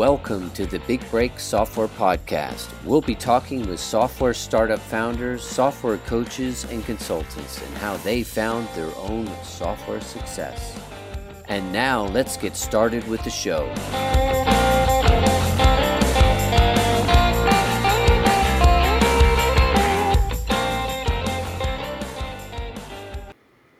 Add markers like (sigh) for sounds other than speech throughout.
Welcome to the Big Break Software Podcast. We'll be talking with software startup founders, software coaches, and consultants and how they found their own software success. And now let's get started with the show.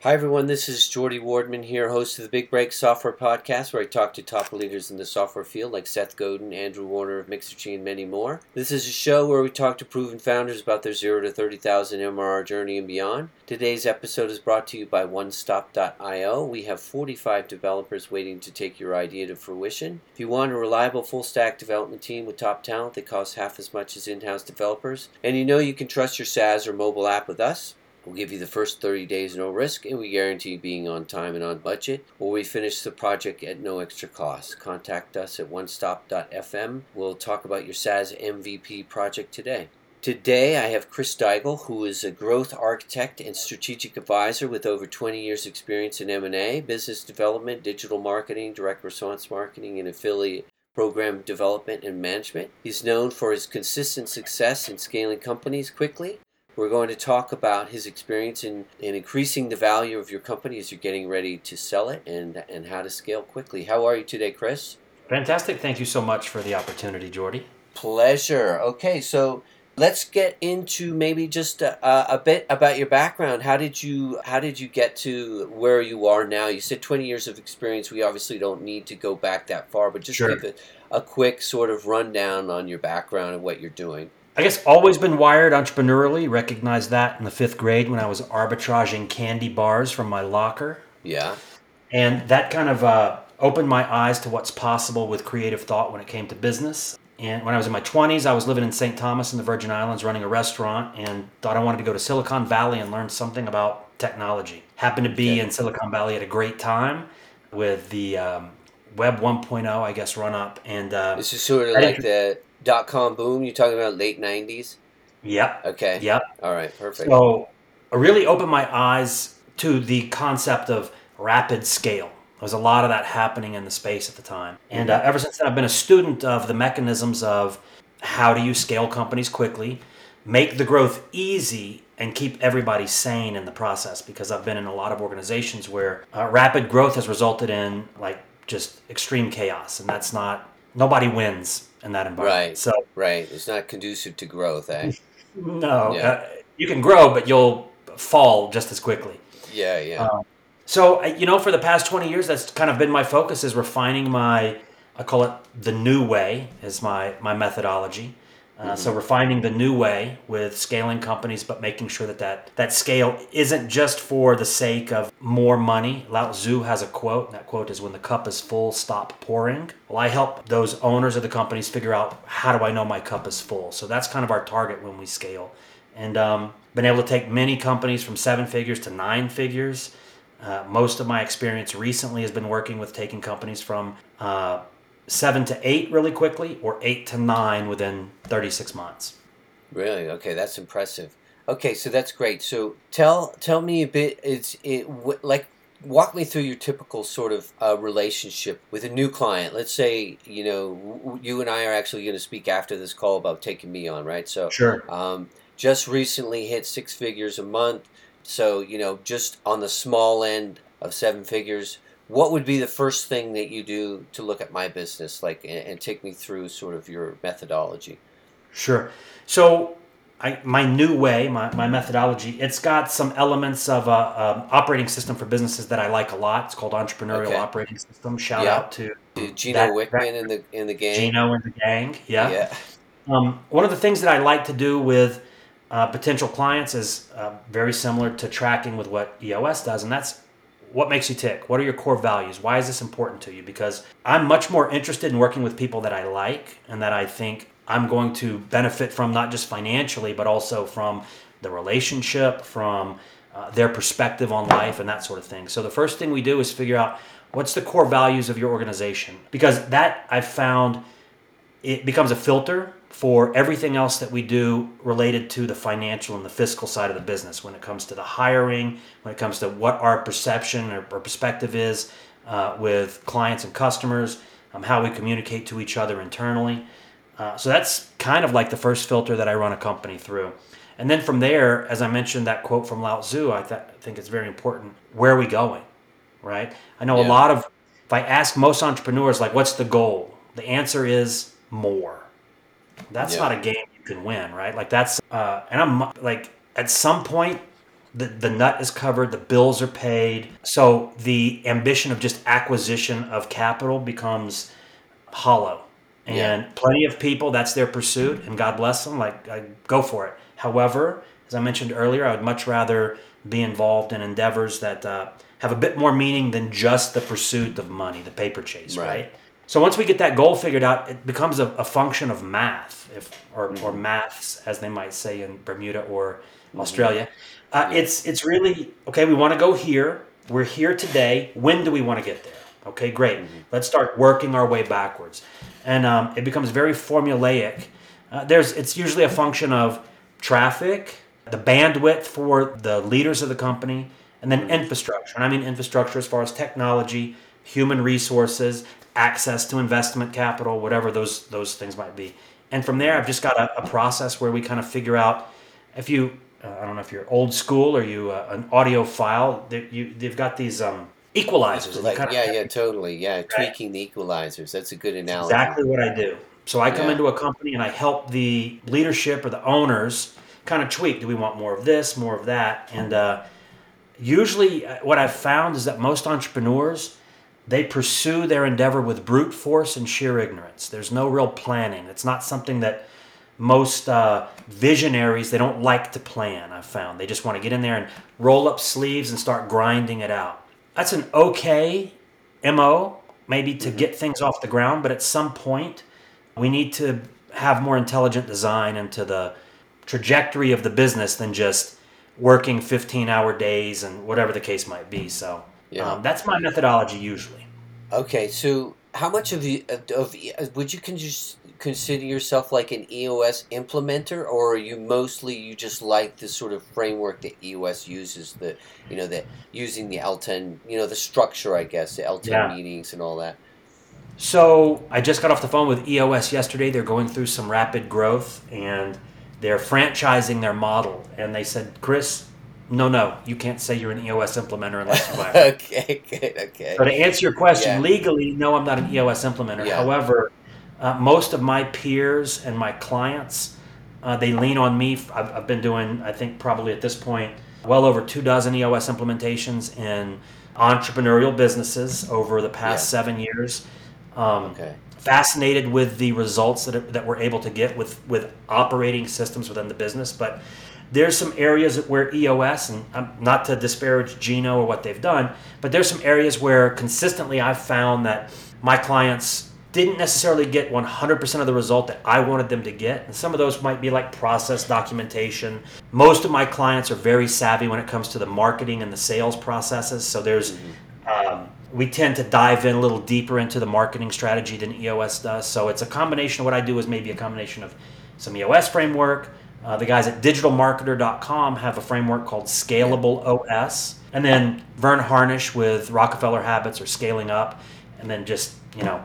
Hi, everyone. This is Jordy Wardman here, host of the Big Break Software Podcast, where I talk to top leaders in the software field like Seth Godin, Andrew Warner of Mixergy, and many more. This is a show where we talk to proven founders about their 0 to 30,000 MRR journey and beyond. Today's episode is brought to you by OneStop.io. We have 45 developers waiting to take your idea to fruition. If you want a reliable full stack development team with top talent that costs half as much as in house developers, and you know you can trust your SaaS or mobile app with us, We'll give you the first 30 days no risk, and we guarantee being on time and on budget, or we finish the project at no extra cost. Contact us at onestop.fm. We'll talk about your SaaS MVP project today. Today, I have Chris Deigel, who is a growth architect and strategic advisor with over 20 years' experience in M&A, business development, digital marketing, direct response marketing, and affiliate program development and management. He's known for his consistent success in scaling companies quickly we're going to talk about his experience in, in increasing the value of your company as you're getting ready to sell it and, and how to scale quickly. How are you today, Chris? Fantastic. Thank you so much for the opportunity, Jordy. Pleasure. Okay, so let's get into maybe just a, a, bit about your background. How did you how did you get to where you are now? You said 20 years of experience. We obviously don't need to go back that far, but just sure. give it a quick sort of rundown on your background and what you're doing. I guess always been wired entrepreneurially. Recognized that in the fifth grade when I was arbitraging candy bars from my locker. Yeah. And that kind of uh, opened my eyes to what's possible with creative thought when it came to business. And when I was in my 20s, I was living in St. Thomas in the Virgin Islands running a restaurant and thought I wanted to go to Silicon Valley and learn something about technology. Happened to be in Silicon Valley at a great time with the um, Web 1.0, I guess, run up. And uh, this is sort of like the dot com boom? You're talking about late nineties? Yep. Okay. Yep. All right. Perfect. So, it really opened my eyes to the concept of rapid scale. There was a lot of that happening in the space at the time, and uh, ever since then, I've been a student of the mechanisms of how do you scale companies quickly, make the growth easy, and keep everybody sane in the process. Because I've been in a lot of organizations where uh, rapid growth has resulted in like just extreme chaos, and that's not nobody wins in that environment. Right. So right, it's not conducive to growth, eh? no, yeah. uh, you can grow, but you'll fall just as quickly. Yeah, yeah. Um, so you know, for the past twenty years, that's kind of been my focus is refining my. I call it the new way is my my methodology. Uh, so we're finding the new way with scaling companies, but making sure that, that that scale isn't just for the sake of more money. Lao Tzu has a quote, and that quote is, "When the cup is full, stop pouring." Well, I help those owners of the companies figure out how do I know my cup is full. So that's kind of our target when we scale, and um, been able to take many companies from seven figures to nine figures. Uh, most of my experience recently has been working with taking companies from uh, seven to eight really quickly, or eight to nine within 36 months. Really? Okay, that's impressive. Okay, so that's great. So tell tell me a bit. It's it like walk me through your typical sort of uh, relationship with a new client. Let's say you know you and I are actually going to speak after this call about taking me on, right? So sure. Um, just recently hit six figures a month. So you know, just on the small end of seven figures what would be the first thing that you do to look at my business like and, and take me through sort of your methodology sure so I, my new way, my, my methodology, it's got some elements of a, a, operating system for businesses that I like a lot. It's called Entrepreneurial okay. Operating System. Shout yeah. out to, to Gino that, Wickman in the in the gang. Gino and the gang, yeah. yeah. Um, one of the things that I like to do with uh, potential clients is uh, very similar to tracking with what EOS does, and that's what makes you tick? What are your core values? Why is this important to you? Because I'm much more interested in working with people that I like and that I think I'm going to benefit from, not just financially, but also from the relationship, from uh, their perspective on life, and that sort of thing. So the first thing we do is figure out what's the core values of your organization, because that I've found it becomes a filter for everything else that we do related to the financial and the fiscal side of the business when it comes to the hiring, when it comes to what our perception or, or perspective is uh, with clients and customers. um, how we communicate to each other internally. Uh, so that's kind of like the first filter that I run a company through. And then from there, as I mentioned that quote from Lao Tzu, I, th- I think it's very important. Where are we going? Right? I know Yeah. a lot of, if I ask most entrepreneurs, like, what's the goal? The answer is more. That's Yeah. not a game you can win, right? Like, that's, uh, and I'm like, at some point, the, the nut is covered, the bills are paid. So the ambition of just acquisition of capital becomes hollow. And Yeah. plenty of people, that's their pursuit, and God bless them, like, I go for it. However, as I mentioned earlier, I would much rather be involved in endeavors that uh, have a bit more meaning than just the pursuit of money, the paper chase, Right. right? So once we get that goal figured out, it becomes a, a function of math, if or, or maths, as they might say in Bermuda or Australia. Uh, It's it's really okay. We want to go here. We're here today. When do we want to get there? Okay, great. Let's start working our way backwards, and um, it becomes very formulaic. Uh, there's it's usually a function of traffic, the bandwidth for the leaders of the company, and then infrastructure. And I mean infrastructure as far as technology, human resources, access to investment capital, whatever those those things might be. And from there, I've just got a, a process where we kind of figure out if you uh, I don't know if you're old school or you uh, an audiophile. They, you they've got these um, equalizers. Like, kind of- yeah, yeah, totally. Yeah, tweaking the equalizers. That's a good analogy. exactly what I do. So I come Yeah. into a company and I help the leadership or the owners kind of tweak. Do we want more of this, more of that? And uh, usually, uh, what I've found is that most entrepreneurs they pursue their endeavor with brute force and sheer ignorance. There's no real planning. It's not something that most uh, visionaries they don't like to plan. I've found they just want to get in there and roll up sleeves and start grinding it out. That's an okay mo maybe to get things off the ground, but at some point we need to have more intelligent design into the trajectory of the business than just working 15 hour days and whatever the case might be. So Yeah. um, that's my methodology usually. Okay, so how much of you of would you consider yourself like an EOS implementer, or are you mostly you just like the sort of framework that EOS uses, the you know the using the L10, you know the structure, I guess, the L10 Yeah. meetings and all that. So I just got off the phone with EOS yesterday. They're going through some rapid growth and they're franchising their model. And they said, Chris, no, no, you can't say you're an EOS implementer unless you (laughs) buy it. okay, good, okay. So to answer your question, Yeah. legally, no, I'm not an EOS implementer. Yeah. However, uh, most of my peers and my clients, uh, they lean on me. I've, I've been doing, I think, probably at this point, well over two dozen EOS implementations in entrepreneurial businesses over the past Yeah. seven years. Um, Okay. Fascinated with the results that, that we're able to get with, with operating systems within the business. But there's some areas where EOS, and um, not to disparage Gino or what they've done, but there's some areas where consistently I've found that my clients didn't necessarily get 100% of the result that I wanted them to get. And some of those might be like process documentation. Most of my clients are very savvy when it comes to the marketing and the sales processes. So there's, um, we tend to dive in a little deeper into the marketing strategy than EOS does. So it's a combination of what I do is maybe a combination of some EOS framework. Uh, the guys at digitalmarketer.com have a framework called Scalable OS. And then Verne Harnish with Rockefeller Habits or Scaling Up. And then just, you know,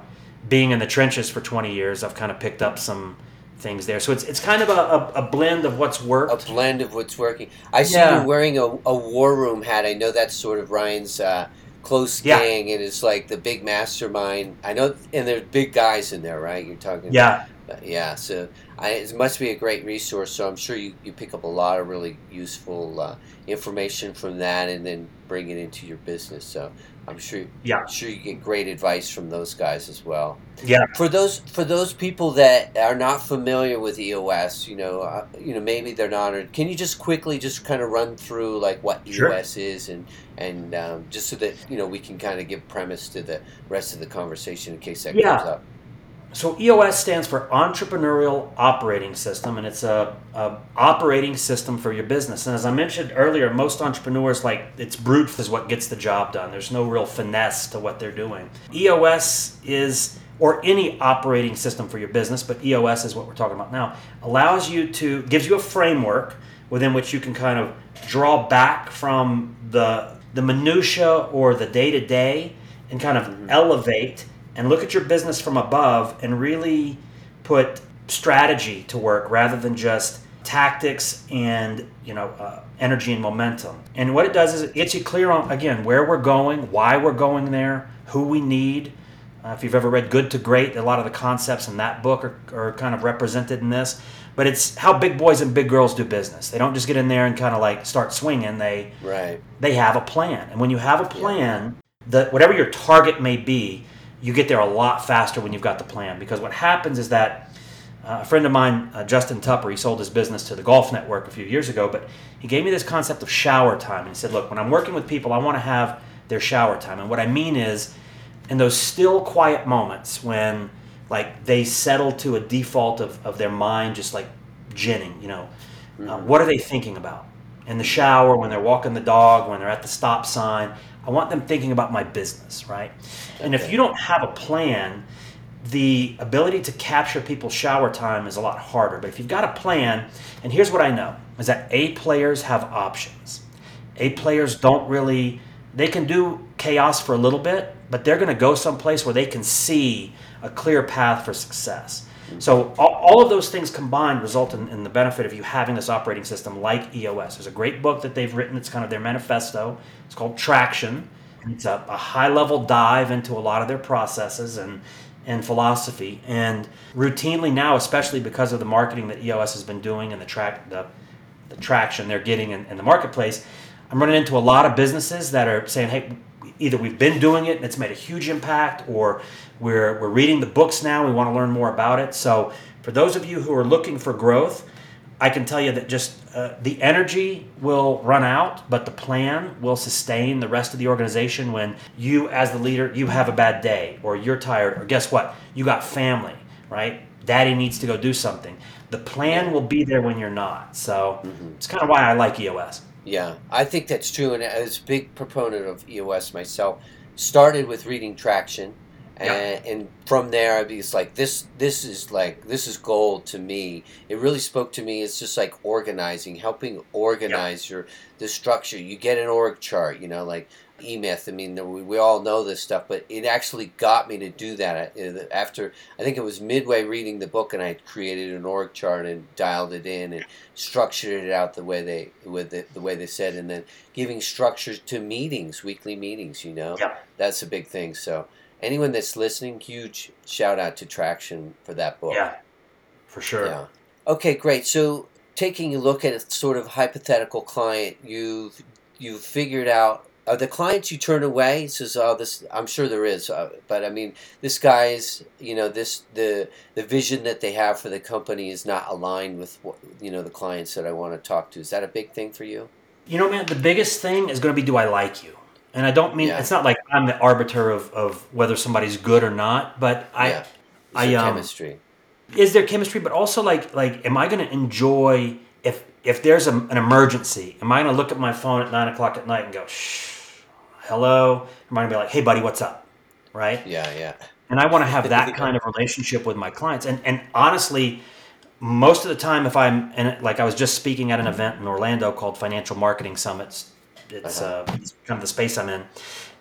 being in the trenches for 20 years, I've kind of picked up some things there. So it's, it's kind of a, a, a blend of what's worked. A blend of what's working. I see Yeah. you wearing a, a war room hat. I know that's sort of Ryan's uh, close Yeah. gang, and it's like the big mastermind. I know, and there's big guys in there, right? You're talking. Yeah. Uh, yeah, so I, it must be a great resource. So I'm sure you, you pick up a lot of really useful uh, information from that, and then bring it into your business. So I'm sure Yeah. I'm sure you get great advice from those guys as well. Yeah. For those for those people that are not familiar with EOS, you know, uh, you know maybe they're not. Or can you just quickly just kind of run through like what Sure. EOS is and and um, just so that you know we can kind of give premise to the rest of the conversation in case that Yeah. comes up. So EOS stands for Entrepreneurial Operating System, and it's a, a operating system for your business. And as I mentioned earlier, most entrepreneurs like it's brute is what gets the job done. There's no real finesse to what they're doing. EOS is or any operating system for your business, but EOS is what we're talking about now, allows you to gives you a framework within which you can kind of draw back from the the minutia or the day to day and kind of mm-hmm. elevate and look at your business from above and really put strategy to work rather than just tactics and you know uh, energy and momentum. And what it does is it gets you clear on again where we're going why we're going there who we need. Uh, if you've ever read good to great a lot of the concepts in that book are, are kind of represented in this. But it's how big boys and big girls do business. They don't just get in there and kind of like start swinging. They right. they have a plan. And when you have a plan yeah. the whatever your target may be you get there a lot faster when you've got the plan because what happens is that uh, a friend of mine, uh, Justin Tupper, he sold his business to the Golf Network a few years ago, but he gave me this concept of shower time. And he said, Look, when I'm working with people, I want to have their shower time. And what I mean is, in those still quiet moments when like they settle to a default of, of their mind just like ginning, you know, uh, mm-hmm. uh, what are they thinking about? In the shower, when they're walking the dog, when they're at the stop sign, I want them thinking about my business, right? Okay. And if you don't have a plan, the ability to capture people's shower time is a lot harder. But if you've got a plan, and here's what I know is that A players have options. A players don't really, they can do chaos for a little bit, but they're going to go someplace where they can see a clear path for success. So all, of those things combined result in, in, the benefit of you having this operating system like EOS. There's a great book that they've written. It's kind of their manifesto. It's called Traction. It's a, a high level dive into a lot of their processes and and philosophy. And routinely now, especially because of the marketing that EOS has been doing and the track the, the traction they're getting in, in the marketplace, I'm running into a lot of businesses that are saying, hey, either we've been doing it and it's made a huge impact, or we're, we're reading the books now, we want to learn more about it. So for those of you who are looking for growth, I can tell you that just uh, the energy will run out, but the plan will sustain the rest of the organization when you, as the leader, you have a bad day or you're tired, or guess what? You got family, right? Daddy needs to go do something. The plan will be there when you're not. So mm-hmm. it's kind of why I like EOS. Yeah, I think that's true. And as a big proponent of EOS myself, started with reading Traction and, yeah. and from there I'd be like this this is like this is gold to me it really spoke to me it's just like organizing helping organize yeah. your the structure you get an org chart you know like e-myth i mean we, we all know this stuff but it actually got me to do that uh, after i think it was midway reading the book and i created an org chart and dialed it in and structured it out the way they with the, the way they said and then giving structure to meetings weekly meetings you know yeah. that's a big thing so anyone that's listening, huge shout out to Traction for that book. Yeah, for sure. Yeah. Okay, great. So taking a look at a sort of hypothetical client, you've you've figured out are the clients you turn away says oh this i'm sure there is uh, but i mean this guy's you know this the the vision that they have for the company is not aligned with what you know the clients that i want to talk to is that a big thing for you you know man the biggest thing is going to be do i like you and I don't mean yeah. it's not like I'm the arbiter of, of whether somebody's good or not, but I, yeah. I um, chemistry. Is there chemistry? But also like like, am I going to enjoy if if there's a, an emergency? Am I going to look at my phone at nine o'clock at night and go, shh, hello? Am I going to be like, hey buddy, what's up? Right? Yeah, yeah. And I want to have that kind of relationship with my clients. And and honestly, most of the time, if I'm and like I was just speaking at an event in Orlando called Financial Marketing Summits it's, uh, it's kind of the space I'm in.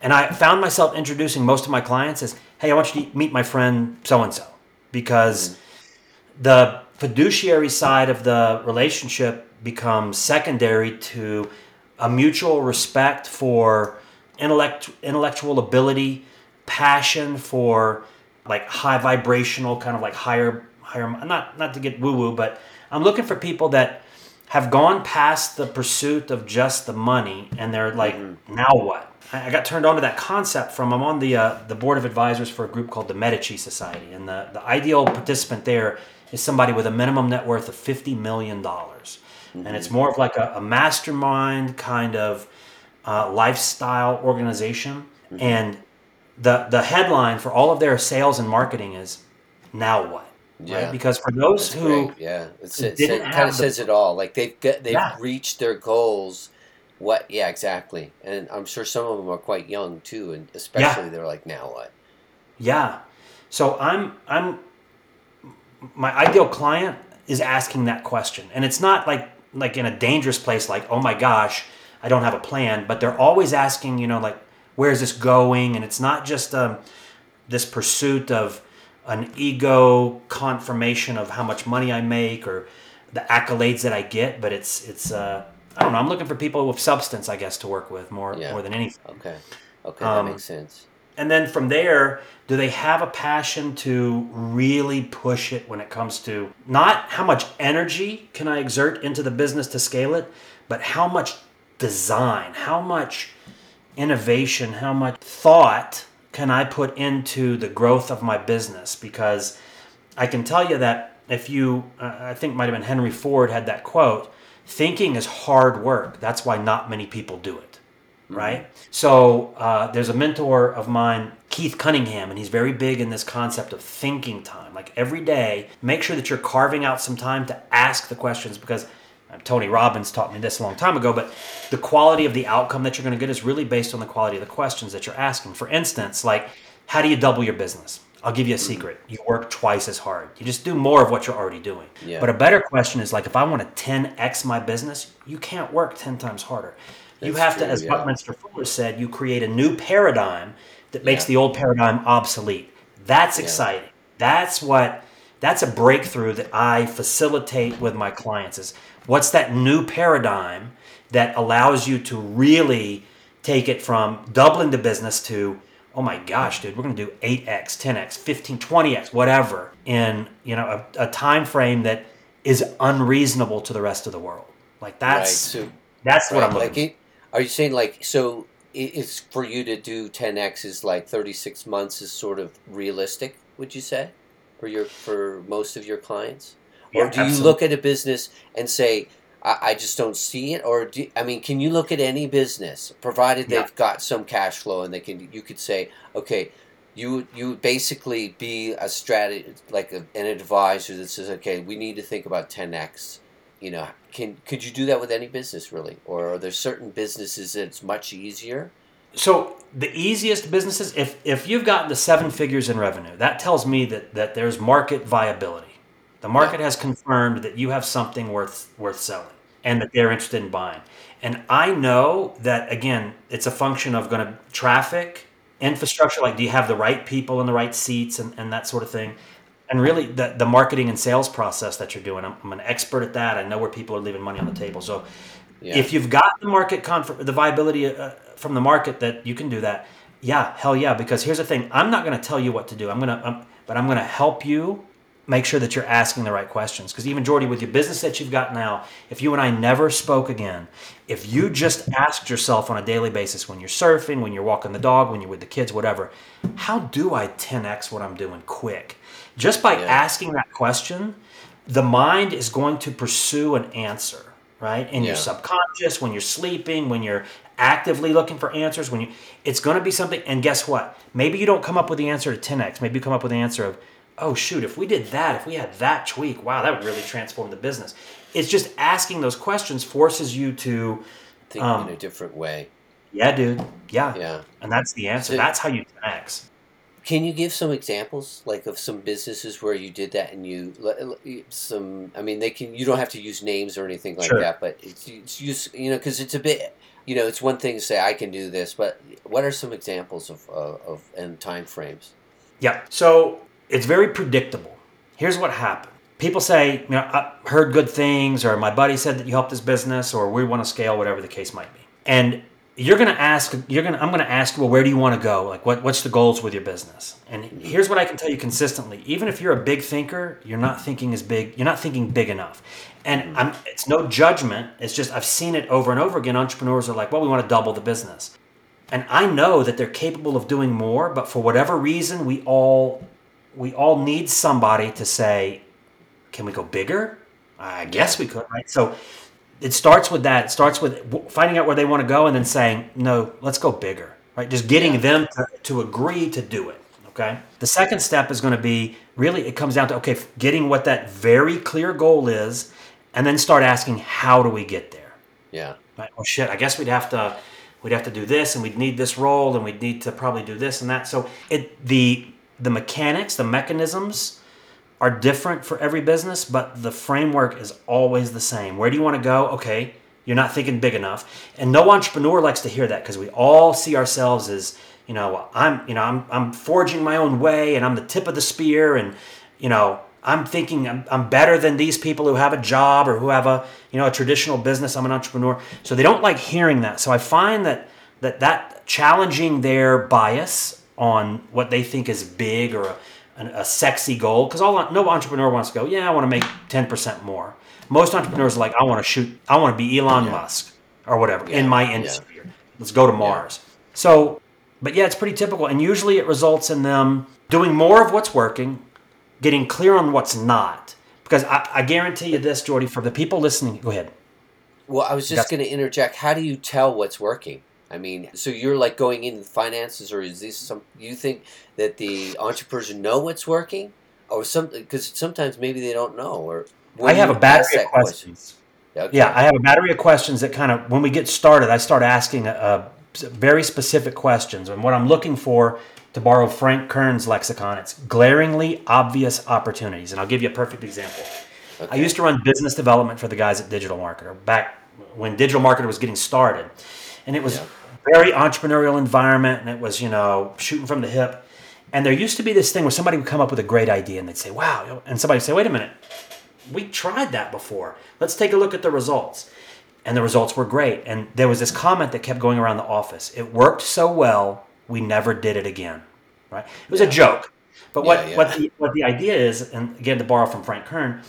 And I found myself introducing most of my clients as, hey, I want you to meet my friend so and so. Because mm-hmm. the fiduciary side of the relationship becomes secondary to a mutual respect for intellect, intellectual ability, passion for like high vibrational, kind of like higher, higher, not, not to get woo woo, but I'm looking for people that have gone past the pursuit of just the money and they're like mm-hmm. now what i got turned on to that concept from i'm on the uh, the board of advisors for a group called the medici society and the, the ideal participant there is somebody with a minimum net worth of 50 million dollars mm-hmm. and it's more of like a, a mastermind kind of uh, lifestyle organization mm-hmm. and the the headline for all of their sales and marketing is now what yeah. Right? Because for those That's who great. yeah, it's, it, it kind of says it all. Like they've got, they've yeah. reached their goals. What? Yeah, exactly. And I'm sure some of them are quite young too, and especially yeah. they're like, now what? Yeah. So I'm I'm my ideal client is asking that question, and it's not like like in a dangerous place, like oh my gosh, I don't have a plan, but they're always asking, you know, like where's this going, and it's not just um this pursuit of an ego confirmation of how much money I make or the accolades that I get, but it's it's uh, I don't know. I'm looking for people with substance, I guess, to work with more Yeah. more than anything. Okay. Okay, Um, that makes sense. And then from there, do they have a passion to really push it when it comes to not how much energy can I exert into the business to scale it, but how much design, how much innovation, how much thought can I put into the growth of my business? Because I can tell you that if you, uh, I think it might have been Henry Ford had that quote thinking is hard work. That's why not many people do it right? So uh, there's a mentor of mine, Keith Cunningham, and he's very big in this concept of thinking time. Like every day, make sure that you're carving out some time to ask the questions because Uh, Tony Robbins taught me this a long time ago, but the quality of the outcome that you're going to get is really based on the quality of the questions that you're asking. For instance, like how do you double your business? I'll give you a mm-hmm. secret. You work twice as hard. You just do more of what you're already doing. Yeah. But a better question is like if I want to 10x my business, you can't work 10 times harder. You That's have to, as yeah. Buckminster Fuller said, you create a new paradigm that makes Yeah. the old paradigm obsolete. That's exciting. That's what that's a breakthrough that I facilitate with my clients is what's that new paradigm that allows you to really take it from doubling the business to oh my gosh dude we're going to do 8x 10x 15 20x whatever in you know a, a time frame that is unreasonable to the rest of the world like that's right. So, that's what i'm looking like, it, are you saying like so? It's for you to do 10x is like 36 months is sort of realistic. Would you say for your for most of your clients, or Yeah, do you look at a business and say? I I just don't see it, or do, I mean, can you look at any business, provided Yeah. they've got some cash flow, and they can, you could say, okay, you you would basically be a strategy, like a, an advisor that says, okay, we need to think about 10x. You know, can could you do that with any business really, or are there certain businesses that it's much easier? So the easiest businesses, if if you've gotten to seven figures in revenue, that tells me that that there's market viability. The market has confirmed that you have something worth worth selling and that they're interested in buying. And I know that again, it's a function of going to traffic, infrastructure. Like, do you have the right people in the right seats and, and that sort of thing? And really, the, the marketing and sales process that you're doing, I'm, I'm an expert at that. I know where people are leaving money on the table. So, Yeah. if you've got the market conf- the viability uh, from the market that you can do that, yeah, hell yeah. Because here's the thing: I'm not going to tell you what to do. I'm gonna, um, but I'm going to help you make sure that you're asking the right questions. Because even Jordy, with your business that you've got now, if you and I never spoke again, if you just asked yourself on a daily basis when you're surfing, when you're walking the dog, when you're with the kids, whatever, how do I 10x what I'm doing quick? Just by Yeah. asking that question, the mind is going to pursue an answer, right? In your subconscious, when you're sleeping, when you're actively looking for answers, when you it's going to be something and guess what? Maybe you don't come up with the answer to 10x. Maybe you come up with the answer of, "Oh shoot, if we did that, if we had that tweak, wow, that would really transform the business." It's just asking those questions forces you to Think um, in a different way. yeah, dude. Yeah. Yeah. And that's the answer. So- that's how you 10x. Can you give some examples, like of some businesses where you did that and you some? I mean, they can. You don't have to use names or anything like Sure. that, but it's, it's use you know because it's a bit. You know, it's one thing to say I can do this, but what are some examples of of, of and time frames? Yeah. So it's very predictable. Here's what happened. People say, you know, I heard good things, or my buddy said that you helped this business, or we want to scale, whatever the case might be. And you're gonna ask, you're gonna, I'm gonna ask well, where do you want to go? Like, what, what's the goals with your business? And here's what I can tell you consistently: even if you're a big thinker, you're not thinking as big. You're not thinking big enough. And mm-hmm. I'm, it's no judgment. It's just I've seen it over and over again. Entrepreneurs are like, well, we want to double the business. And I know that they're capable of doing more, but for whatever reason, we all we all need somebody to say, "Can we go bigger?" I guess we could, right? So it starts with that. It starts with finding out where they want to go, and then saying, "No, let's go bigger." Right? Just getting them to, to agree to do it. Okay. The second step is going to be really. It comes down to okay, getting what that very clear goal is, and then start asking, "How do we get there?" Yeah, Right? Oh shit! I guess we'd have to we'd have to do this, and we'd need this role, and we'd need to probably do this and that. So it the the mechanics, the mechanisms are different for every business, but the framework is always the same. Where do you want to go? Okay, you're not thinking big enough, and no entrepreneur likes to hear that because we all see ourselves as you know, I'm, you know, I'm, I'm forging my own way and I'm the tip of the spear and, you know, I'm thinking I'm, I'm better than these people who have a job or who have a, you know, a traditional business. I'm an entrepreneur. So they don't like hearing that. So I find that that, that challenging their bias on what they think is big or a, a sexy goal, because all no entrepreneur wants to go, yeah, I want to make 10% more. Most entrepreneurs are like, I want to shoot, I want to be Elon yeah. Musk or whatever yeah. in my industry. Yeah. Let's go to Mars. So but yeah, it's pretty typical. And usually it results in them doing more of what's working, getting clear on what's not. Because I, I guarantee you this, Jordy, for the people listening, go ahead. Well, I was just going to interject. How do you tell what's working? I mean, so you're like going into finances, or is this some? You think that the entrepreneurs know what's working, or some? Because sometimes maybe they don't know. Or I have a battery of questions. Okay. Yeah, I have a battery of questions that kind of when we get started, I start asking a, a very specific questions. And what I'm looking for, to borrow Frank Kern's lexicon, it's glaringly obvious opportunities. And I'll give you a perfect example. Okay. I used to run business development for the guys at Digital Marketer back when Digital Marketer was getting started. And it was yeah. Very entrepreneurial environment and it was, you know, shooting from the hip. And there used to be this thing where somebody would come up with a great idea and they'd say, wow. And somebody would say, wait a minute, we tried that before. Let's take a look at the results and the results were great. And there was this comment that kept going around the office. It worked so well, we never did it again. Right? It was yeah. a joke. But what, yeah, yeah. what the what the idea is, and again to borrow from Frank Kern,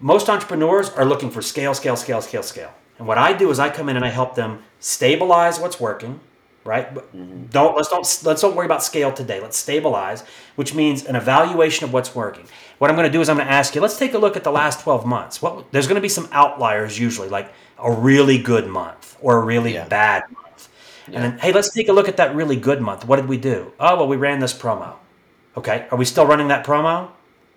most entrepreneurs are looking for scale, scale, scale, scale, scale. And what I do is I come in and I help them stabilize what's working, right? Mm-hmm. Don't let's don't let's don't worry about scale today. Let's stabilize, which means an evaluation of what's working. What I'm going to do is I'm going to ask you. Let's take a look at the last 12 months. What there's going to be some outliers usually, like a really good month or a really yeah. bad month. Yeah. And then, hey, let's take a look at that really good month. What did we do? Oh, well, we ran this promo. Okay. Are we still running that promo?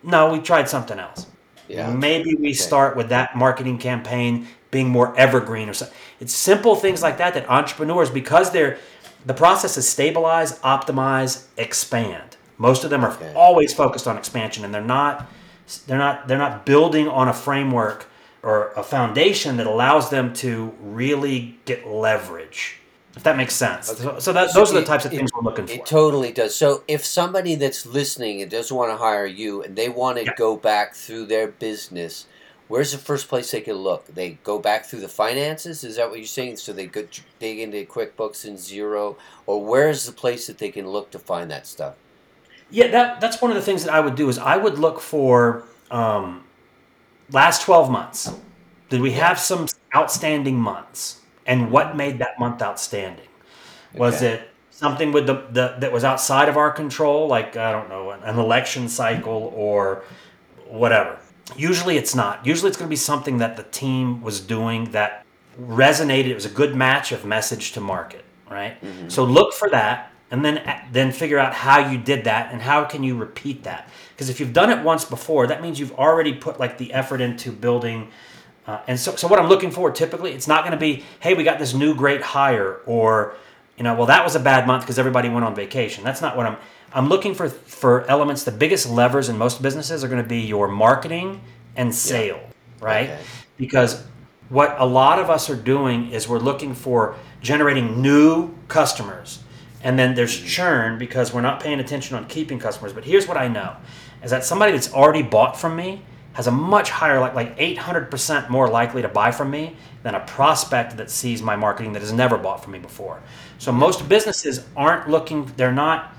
No, we tried something else. Yeah. Maybe we okay. start with that marketing campaign being more evergreen or something. It's simple things like that that entrepreneurs, because they're the process is stabilize, optimize, expand. Most of them are okay. always focused on expansion and they're not they're not they're not building on a framework or a foundation that allows them to really get leverage. If that makes sense. Okay. So, so, that, those are the types of things it, we're looking for. It totally does. So if somebody that's listening and doesn't want to hire you and they want to yeah. go back through their business, where's the first place they can look? They go back through the finances. Is that what you're saying? So they go dig into QuickBooks and Xero, or where's the place that they can look to find that stuff? Yeah, that that's one of the things that I would do is I would look for um, last 12 months, did we have some outstanding months? And what made that month outstanding? Was okay. it something with the, the that was outside of our control, like I don't know, an, an election cycle or whatever? Usually it's not. Usually it's going to be something that the team was doing that resonated. It was a good match of message to market, right? Mm-hmm. So look for that and then then figure out how you did that and how can you repeat that because if you've done it once before that means you've already put like the effort into building uh, and so, so what i'm looking for typically it's not going to be hey we got this new great hire or you know well that was a bad month because everybody went on vacation that's not what i'm i'm looking for for elements the biggest levers in most businesses are going to be your marketing and sale yeah. right okay. because what a lot of us are doing is we're looking for generating new customers and then there's mm-hmm. churn because we're not paying attention on keeping customers. But here's what I know is that somebody that's already bought from me has a much higher like like 800% more likely to buy from me than a prospect that sees my marketing that has never bought from me before. So most businesses aren't looking they're not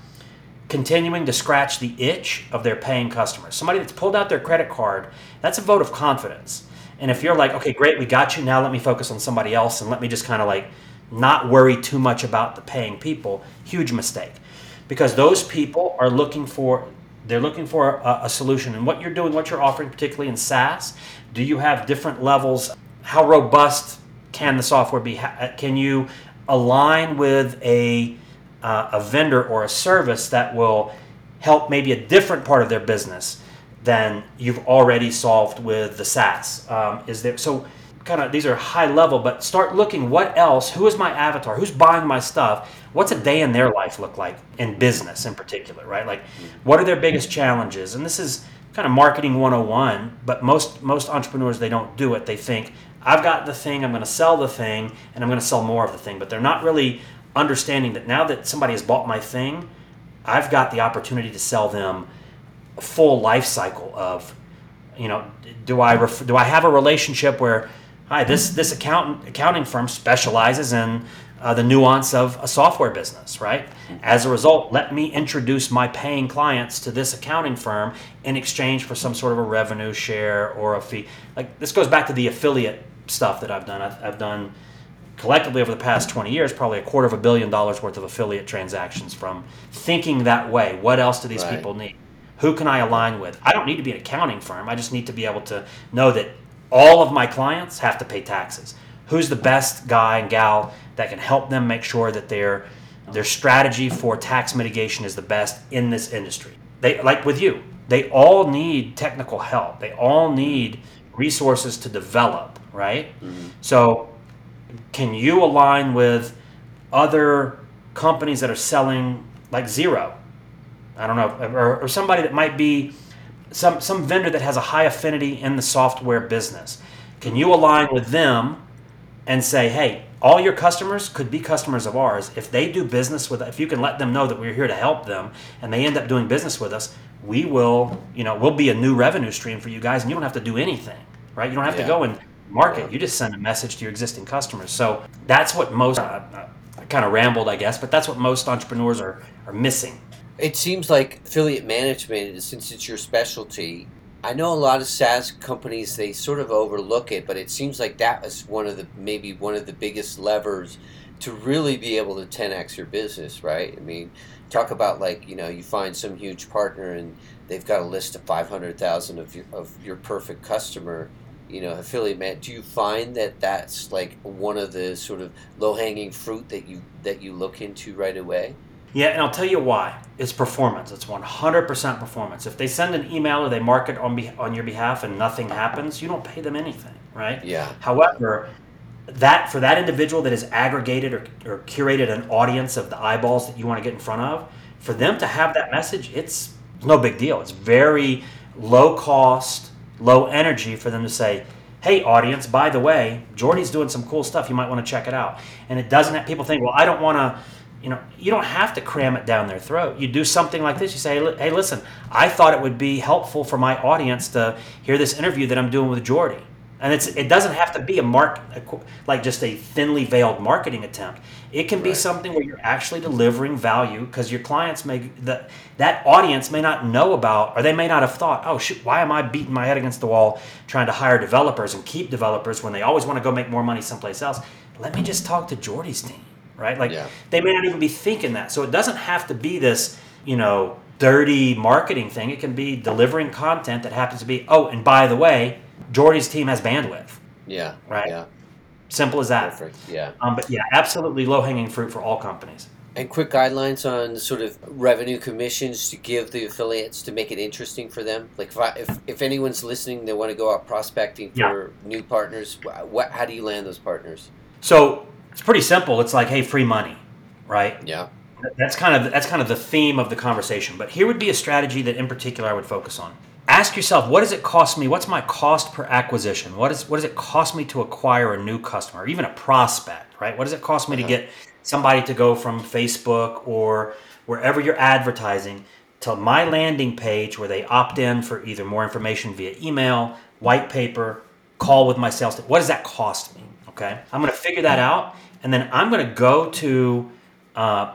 continuing to scratch the itch of their paying customers. Somebody that's pulled out their credit card, that's a vote of confidence. And if you're like, "Okay, great, we got you. Now let me focus on somebody else and let me just kind of like not worry too much about the paying people, huge mistake. Because those people are looking for they're looking for a, a, solution. And what you're doing, what you're offering, particularly in SaaS, do you have different levels? How robust can the software be? Can you align with a uh, a vendor or a service that will help maybe a different part of their business than you've already solved with the SaaS? Um, is there so? kind of these are high level, but start looking what else, who is my avatar, who's buying my stuff, what's a day in their life look like in business in particular, right? Like what are their biggest challenges? And this is kind of marketing 101, but most most entrepreneurs they don't do it. They think I've got the thing, I'm going to sell the thing, and I'm going to sell more of the thing, but they're not really understanding that now that somebody has bought my thing, I've got the opportunity to sell them a full life cycle of, you know, do I ref- do I have a relationship where, hi, this this accountant accounting firm specializes in uh, the nuance of a software business, right? As a result, let me introduce my paying clients to this accounting firm in exchange for some sort of a revenue share or a fee. Like this goes back to the affiliate stuff that I've done. I've, I've done collectively over the past 20 years probably a quarter of a billion dollars worth of affiliate transactions from thinking that way. What else do these Right. people need? Who can i align with? I don't need to be an accounting firm. I just need to be able to know that all of my clients have to pay taxes. Who's the best guy and gal that can help them make sure that their their strategy for tax mitigation is the best in this industry? They like with you they all need technical help. They all need resources to develop right? Mm-hmm. So can you align with other companies that are selling like Xero i don't know or, or somebody that might be some some vendor that has a high affinity in the software business. Can you align with them and say hey all your customers could be customers of ours. If they do business with if you can let them know that we're here to help them and they end up doing business with us we will you know we'll be a new revenue stream for you guys and you don't have to do anything right? You don't have Yeah. to go and market you just send a message to your existing customers so that's what most uh, i kind of rambled i guess but that's what most entrepreneurs are are missing It seems like affiliate management, since it's your specialty, I know a lot of SaaS companies they sort of overlook it, but it seems like that was one of the maybe one of the biggest levers to really be able to 10x your business, right? I mean, talk about like you know you find some huge partner and they've got a list of 500,000 of your of your perfect customer. You know, affiliate man. Do you find that that's like one of the sort of low hanging fruit that you that you look into right away? Yeah, and I'll tell you why. It's performance. It's 100% performance. If they send an email or they market on be- on your behalf and nothing happens, you don't pay them anything, right? Yeah. However, that for that individual that has aggregated or, or curated an audience of the eyeballs that you want to get in front of, for them to have that message, it's no big deal. It's very low cost, low energy for them to say, "Hey, audience, by the way, Jordy's doing some cool stuff. You might want to check it out." And it doesn't have people think, "Well, I don't want to." You know, you don't have to cram it down their throat. You do something like this. You say, "Hey, listen, I thought it would be helpful for my audience to hear this interview that I'm doing with Jordy." And it's it doesn't have to be a mark like just a thinly veiled marketing attempt. It can be Right. something where you're actually delivering value because your clients may that that audience may not know about or they may not have thought oh shoot why am i beating my head against the wall trying to hire developers and keep developers when they always want to go make more money someplace else? Let me just talk to jordy's team right? Like Yeah. they may not even be thinking that. So it doesn't have to be this you know dirty marketing thing. It can be delivering content that happens to be oh and by the way jordy's team has bandwidth Yeah. Right. Yeah. simple as that Perfect. Yeah. um, but yeah absolutely low hanging fruit for all companies And quick guidelines on sort of revenue commissions to give the affiliates to make it interesting for them. Like if I, if, if anyone's listening, they want to go out prospecting for Yeah. new partners. What? How do you land those partners? so it's pretty simple it's like hey free money right Yeah. That's kind of that's kind of the theme of the conversation. But here would be a strategy that in particular I would focus on. Ask yourself, what does it cost me? What's my cost per acquisition? What is what does it cost me to acquire a new customer, or even a prospect, right? What does it cost me to get somebody to go from Facebook or wherever you're advertising to my landing page where they opt in for either more information via email, white paper, call with my sales team. What does that cost me? Okay, I'm going to figure that out, and then I'm going to go to uh,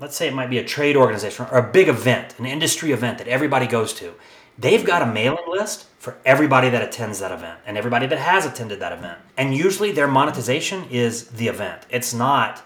let's say it might be a trade organization or a big event, an industry event that everybody goes to. They've got a mailing list for everybody that attends that event and everybody that has attended that event. And usually their monetization is the event. It's not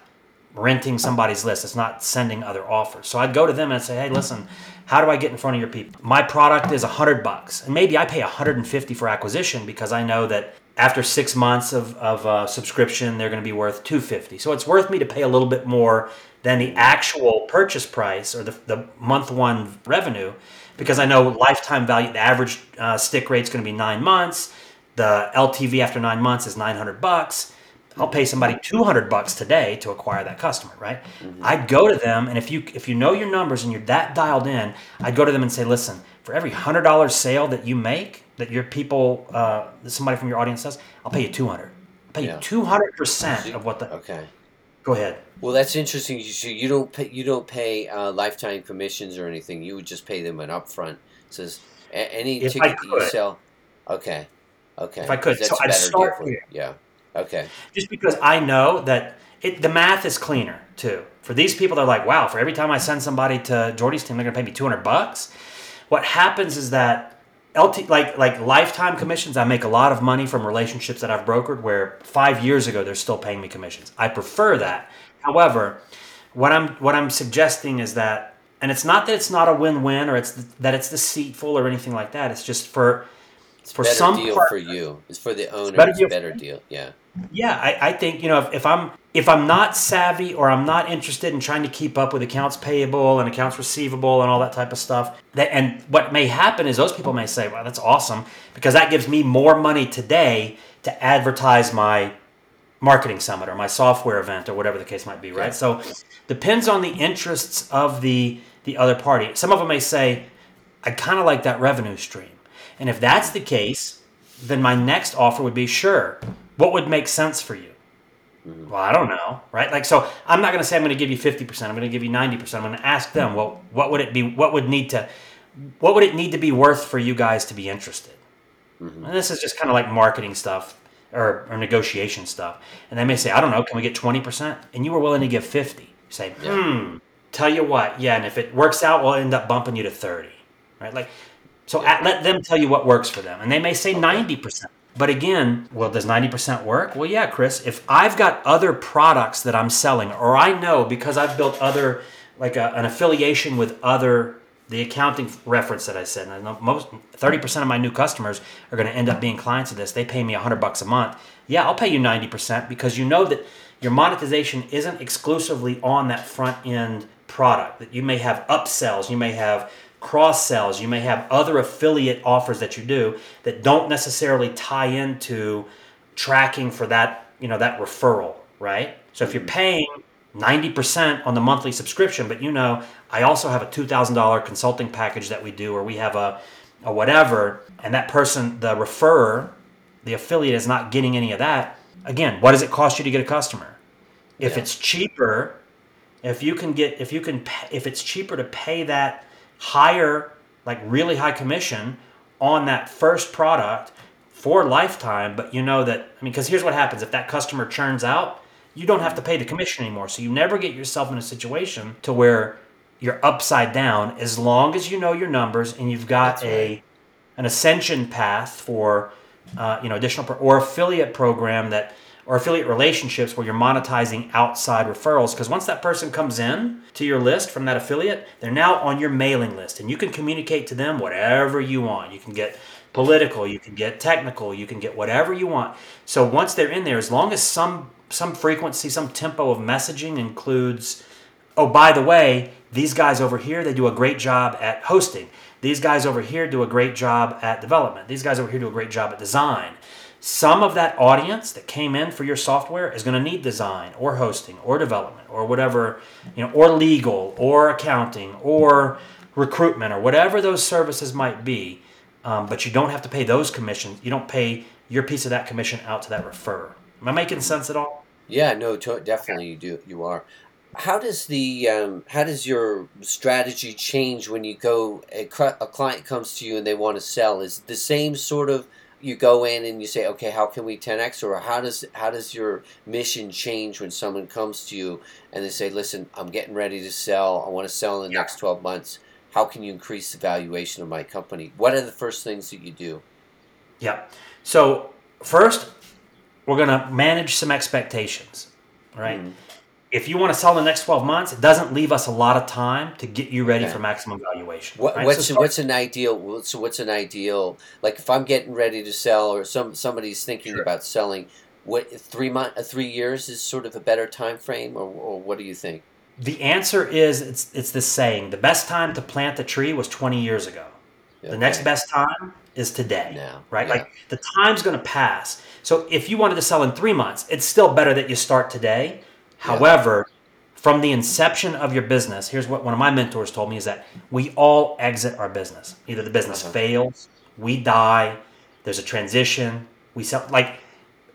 renting somebody's list. It's not sending other offers. So I'd go to them and say, "Hey, listen, how do I get in front of your people? My product is 100 bucks, and maybe I pay 150 for acquisition because I know that after six months of, of uh, subscription, they're going to be worth 250. So it's worth me to pay a little bit more than the actual purchase price or the, the month one revenue because I know lifetime value, the average uh, stick rate is going to be nine months. The LTV after nine months is 900 bucks. I'll pay somebody 200 bucks today to acquire that customer, right? I'd go to them, and if you if you know your numbers and you're that dialed in, I'd go to them and say, listen, for every hundred dollars sale that you make, that your people, uh, somebody from your audience does, I'll pay you 200. I'll pay Yeah. you 200 percent of what the Okay. Go ahead. Well, that's interesting. You so you don't pay you don't pay uh, lifetime commissions or anything. You would just pay them an upfront. It says any If ticket that you sell. Okay. Okay. If I could. That's So I'd start you. Yeah. Okay. just because I know that it, the math is cleaner too. For these people, they're like, wow, for every time I send somebody to Jordy's team, they're gonna pay me 200 bucks. What happens is that LT, like like lifetime commissions, I make a lot of money from relationships that I've brokered where five years ago they're still paying me commissions. I prefer that. However, what I'm what I'm suggesting is that, and it's not that it's not a win-win or it's that it's deceitful or anything like that. It's just for it's for better some deal part- for you. It's for the owner. better It's deal a better deal. Yeah. Yeah, I, I think you know if, if I'm if I'm not savvy or I'm not interested in trying to keep up with accounts payable and accounts receivable and all that type of stuff, that and what may happen is those people may say, "Well, that's awesome," because that gives me more money today to advertise my marketing summit or my software event or whatever the case might be, right? Yeah. So depends on the interests of the the other party. Some of them may say, I kind of like that revenue stream. And if that's the case, then my next offer would be sure. What would make sense for you? Well, I don't know, right? Like, so I'm not going to say I'm going to give you 50%. I'm going to give you 90%. I'm going to ask them, well, what would it be? What would need to, what would it need to be worth for you guys to be interested? And this is just kind of like marketing stuff or, or negotiation stuff. And they may say, I don't know, can we get 20%? And you were willing to give 50. You say, hmm, tell you what, yeah, and if it works out, we'll end up bumping you to 30, right? Like, so at, let them tell you what works for them. And they may say 90%. But again, well, does 90% work? Well, yeah, Chris. If I've got other products that I'm selling, or I know because I've built other, like a, an affiliation with other, the accounting reference that I said, I know most 30% of my new customers are going to end up being clients of this. They pay me 100 bucks a month. Yeah, I'll pay you 90% because you know that your monetization isn't exclusively on that front end product. That you may have upsells, you may have cross sells, you may have other affiliate offers that you do that don't necessarily tie into tracking for that, you know, that referral, right? So if you're mm-hmm. paying 90% on the monthly subscription, but you know, I also have a $2,000 consulting package that we do, or we have a, a whatever, and that person, the referrer, the affiliate is not getting any of that. Again, what does it cost you to get a customer? If Yeah. it's cheaper, if you can get, if you can, if it's cheaper to pay that higher, like really high commission on that first product for lifetime, but you know that, I mean, because here's what happens if that customer churns out, you don't have to pay the commission anymore. So you never get yourself in a situation to where you're upside down as long as you know your numbers and you've got That's a right. an ascension path for uh, you know additional pro- or affiliate program that or affiliate relationships where you're monetizing outside referrals. Because once that person comes in to your list from that affiliate they're now on your mailing list and you can communicate to them whatever you want. You can get political you can get technical you can get whatever you want. So once they're in there as long as some some frequency some tempo of messaging includes oh by the way these guys over here they do a great job at hosting. These guys over here do a great job at development. These guys over here do a great job at design some of that audience that came in for your software is going to need design or hosting or development or whatever you know or legal or accounting or recruitment or whatever those services might be um, but you don't have to pay those commissions you don't pay your piece of that commission out to that referrer am i making sense at all Yeah, no, to- definitely you do. You are. How does the um, how does your strategy change when you go a, a client comes to you and they want to sell? Is the same sort of you go in and you say, okay, how can we 10x, or how does how does your mission change when someone comes to you and they say, listen, I'm getting ready to sell. I want to sell in the Yeah. next 12 months. How can you increase the valuation of my company? What are the first things that you do? Yeah. So first, we're going to manage some expectations, right? Mhm. If you want to sell in the next 12 months, it doesn't leave us a lot of time to get you ready Okay. for maximum valuation. What, right? what's So what's an ideal? What's what's an ideal? Like if I'm getting ready to sell, or some somebody's thinking Sure. about selling, what three month, uh, three years is sort of a better time frame, or, or what do you think? the answer is it's it's this saying: the best time to plant a tree was 20 years ago. The next best time is today. Now, right? Like the time's going to pass. So if you wanted to sell in three months, it's still better that you start today. However, from the inception of your business, here's what one of my mentors told me is that we all exit our business. Either the business Uh-huh. fails, we die, there's a transition, we sell. Like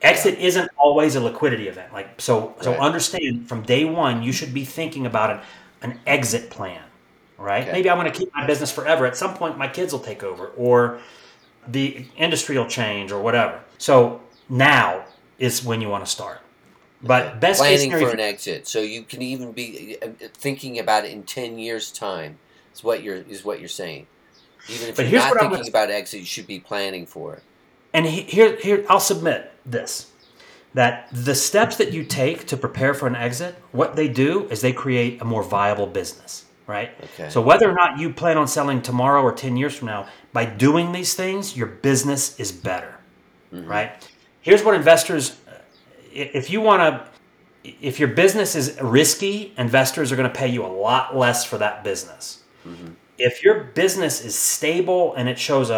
Exit isn't always a liquidity event. Like so, so Right. understand from day one, you should be thinking about an, an exit plan, right? Okay. Maybe I want to keep my business forever. At some point, my kids will take over, or the industry will change, or whatever. So now is when you want to start. But best case planning for an exit, so you can even be uh, thinking about it in ten years' time. Is what you're is what you're saying. Even if But you're here's not what I'm thinking about exit, you should be planning for it. and he- here, here, I'll submit this: that the steps that you take to prepare for an exit, what they do is they create a more viable business, right? Okay. So whether or not you plan on selling tomorrow or ten years from now, by doing these things, your business is better, right? Here's what investors, if you want to. If your business is risky, investors are going to pay you a lot less for that business. If your business is stable and it shows a,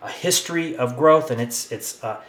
a, a history of growth and it's it's uh,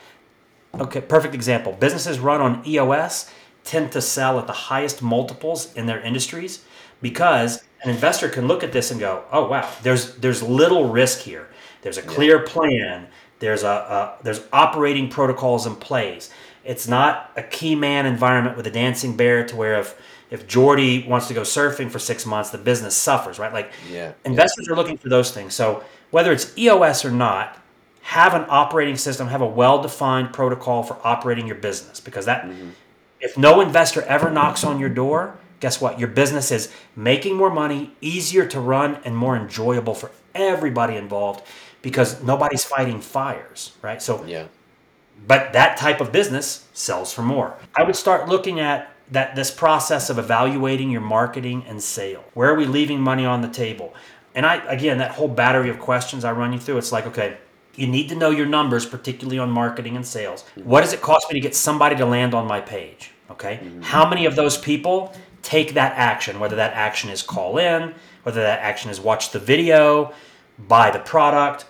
okay perfect example. Businesses run on eos tend to sell at the highest multiples in their industries because an investor can look at this and go oh wow there's there's little risk here. There's a clear plan. There's a, a there's operating protocols in place it's not a key man environment with a dancing bear to where if if Jordy wants to go surfing for six months, the business suffers, right? Like Yeah. investors are looking for those things. So whether it's EOS or not, have an operating system, have a well-defined protocol for operating your business because that mm-hmm. if no investor ever knocks on your door, guess what? Your business is making more money, easier to run and more enjoyable for everybody involved because nobody's fighting fires, right? So Yeah. But that type of business sells for more. I would start looking at that this process of evaluating your marketing and sale. Where are we leaving money on the table? And I again that whole battery of questions I run you through, it's like, okay, you need to know your numbers, particularly on marketing and sales. What does it cost me to get somebody to land on my page? Okay. Mm-hmm. How many of those people take that action, whether that action is call in, whether that action is watch the video, buy the product,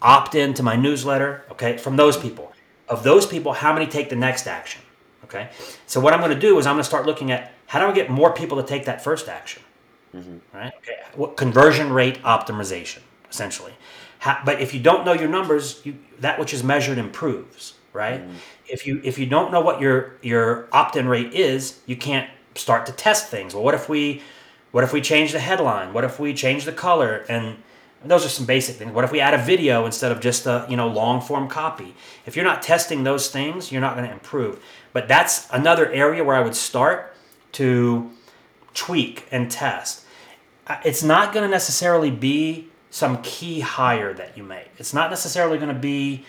opt in to my newsletter, okay, from those people. Of those people, how many take the next action? Okay. So what I'm going to do is I'm going to start looking at how do I get more people to take that first action? Mm-hmm. Right? Okay. What conversion rate optimization, essentially. How, but if you don't know your numbers, you, that which is measured improves, right? Mm-hmm. If you if you don't know what your your opt-in rate is, you can't start to test things. Well, what if we what if we change the headline? What if we change the color? And those are some basic things. What if we add a video instead of just a you know long form copy? If you're not testing those things, you're not going to improve. But that's another area where I would start to tweak and test. It's not going to necessarily be some key hire that you make. It's not necessarily going to be.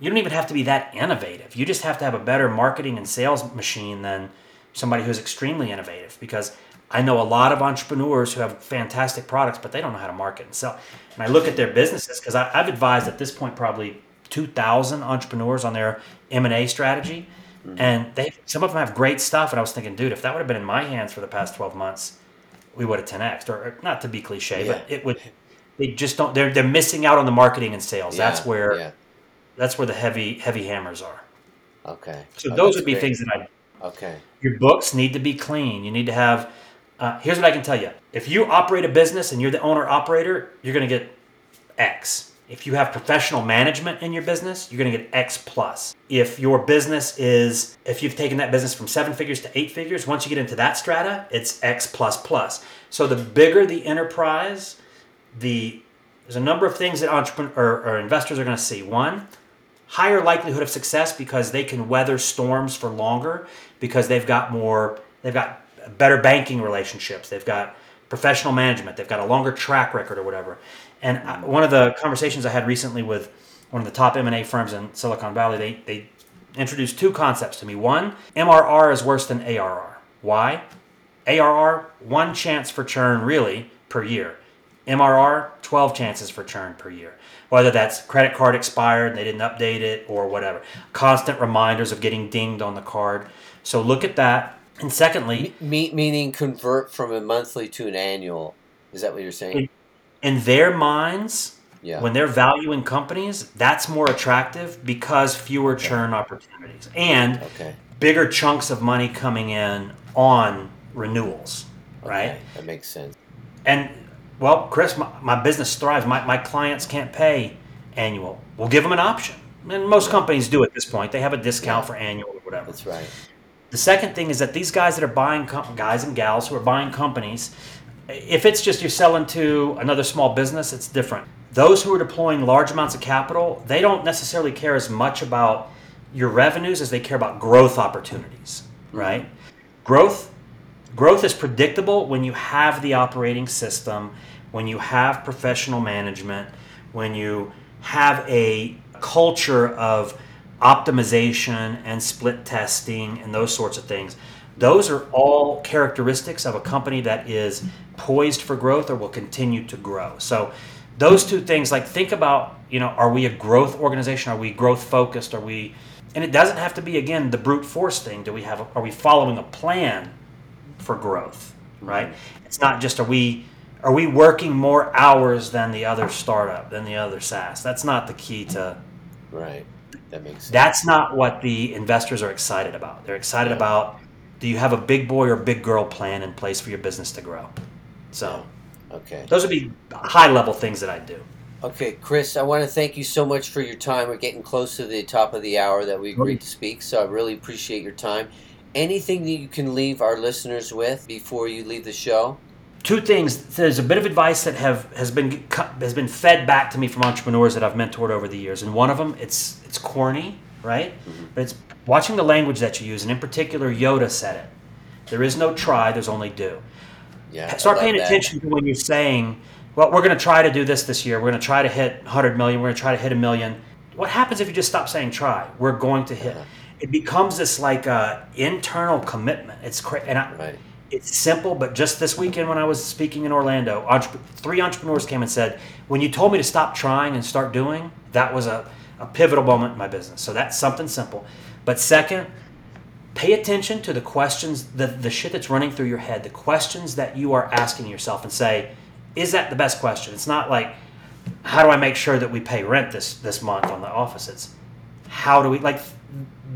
You don't even have to be that innovative. You just have to have a better marketing and sales machine than somebody who's extremely innovative. Because I know a lot of entrepreneurs who have fantastic products, but they don't know how to market and sell. And I look at their businesses because I've advised at this point probably 2,000 entrepreneurs on their M&A strategy. Mm-hmm. And they some of them have great stuff. And I was thinking, dude, if that would have been in my hands for the past 12 months, we would have 10x. Or, or not to be cliche, but it would. They just don't. They're they're missing out on the marketing and sales. that's where Yeah. that's where the heavy heavy hammers are. Okay. So Oh, those would be great. things that I Okay. your books need to be clean. You need to have. Uh, here's what I can tell you: if you operate a business and you're the owner operator, you're going to get X. If you have professional management in your business, you're going to get X plus. If your business is, if you've taken that business from seven figures to eight figures, once you get into that strata, it's X plus plus. So the bigger the enterprise, the there's a number of things that entrepreneur or, or investors are going to see. One, higher likelihood of success because they can weather storms for longer because they've got more they've got better banking relationships they've got professional management they've got a longer track record or whatever and I, hmm. one of the conversations i had recently with one of the top m&a firms in silicon valley they, they introduced two concepts to me one mrr is worse than arr why arr one chance for churn really per year MRR, 12 chances for churn per year. Whether that's credit card expired, they didn't update it, or whatever. Constant reminders of getting dinged on the card. So look at that. And secondly, Me- meaning convert from a monthly to an annual. Is that what you're saying? in their minds, Yeah. when they're valuing companies, that's more attractive because fewer churn opportunities and Okay. bigger chunks of money coming in on renewals, right? That makes sense. And well, Chris, my, my business thrives. My, my clients can't pay annual. We'll give them an option. And most companies do at this point. They have a discount for annual or whatever. That's right. The second thing is that these guys that are buying com- guys and gals who are buying companies, if it's just you're selling to another small business, it's different. Those who are deploying large amounts of capital, they don't necessarily care as much about your revenues as they care about growth opportunities, right? Growth growth is predictable when you have the operating system, when you have professional management, when you have a culture of optimization and split testing and those sorts of things. Those are all characteristics of a company that is poised for growth or will continue to grow. So those two things like think about, you know, are we a growth organization? Are we growth focused? Are we and it doesn't have to be again the brute force thing. Do we have a, are we following a plan for growth, right? It's not just are we are we working more hours than the other startup, than the other SaaS? That's not the key to Right. That makes sense. that's not what the investors are excited about. They're excited Yeah. about do you have a big boy or big girl plan in place for your business to grow? So Okay. those would be high level things that I do. Okay, Chris, I want to thank you so much for your time. We're getting close to the top of the hour that we agreed to speak, so I really appreciate your time. Anything that you can leave our listeners with before you leave the show? Two things. There's a bit of advice that have has been has been fed back to me from entrepreneurs that I've mentored over the years, and one of them it's it's corny, right? But it's watching the language that you use, and in particular, Yoda said it. There is no try. There's only do. Yeah. Start paying that. attention to when you're saying, "Well, we're going to try to do this this year. We're going to try to hit 100 million. We're going to try to hit a million. What happens if you just stop saying try? We're going to hit. It becomes this like uh, internal commitment. It's cra- and I, Right. It's simple, but just this weekend when I was speaking in Orlando, entre- three entrepreneurs came and said, "When you told me to stop trying and start doing, that was a, a pivotal moment in my business." So that's something simple. But second, pay attention to the questions, the the shit that's running through your head, the questions that you are asking yourself, and say, "Is that the best question?" It's not like, "How do I make sure that we pay rent this this month on the office?" It's how do we like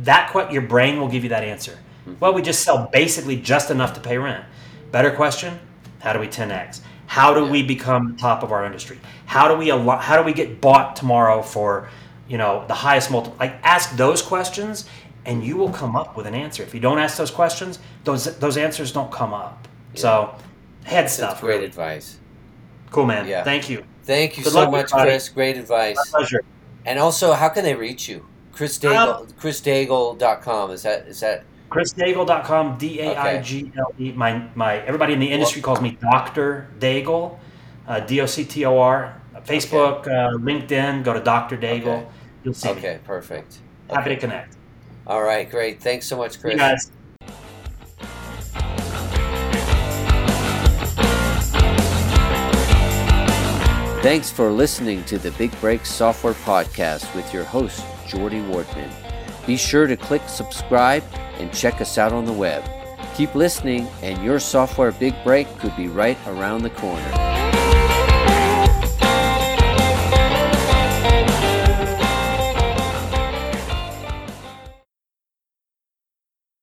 that your brain will give you that answer well we just sell basically just enough to pay rent better question how do we 10x how do we become top of our industry how do we al- how do we get bought tomorrow for you know the highest multiple like ask those questions and you will come up with an answer if you don't ask those questions those those answers don't come up so head That's stuff great advice. cool man Yeah. thank you Thank you Good so much. Chris. Great advice. My pleasure And also, how can they reach you? Chris Um, Daigle, chrisdaigle.com. Is that is that chrisdaigle.com d-a-i-g-l-e my my everybody in the industry calls me dr daigle uh, d-o-c-t-o-r facebook uh, linkedin go to dr daigle Okay. you'll see me okay? Perfect. happy Okay. to connect All right, great. Thanks so much, Chris. you guys Thanks for listening to the Big Break Software Podcast with your host, Jordy Wardman. Be sure to click subscribe and check us out on the web. Keep listening, and your software big break could be right around the corner.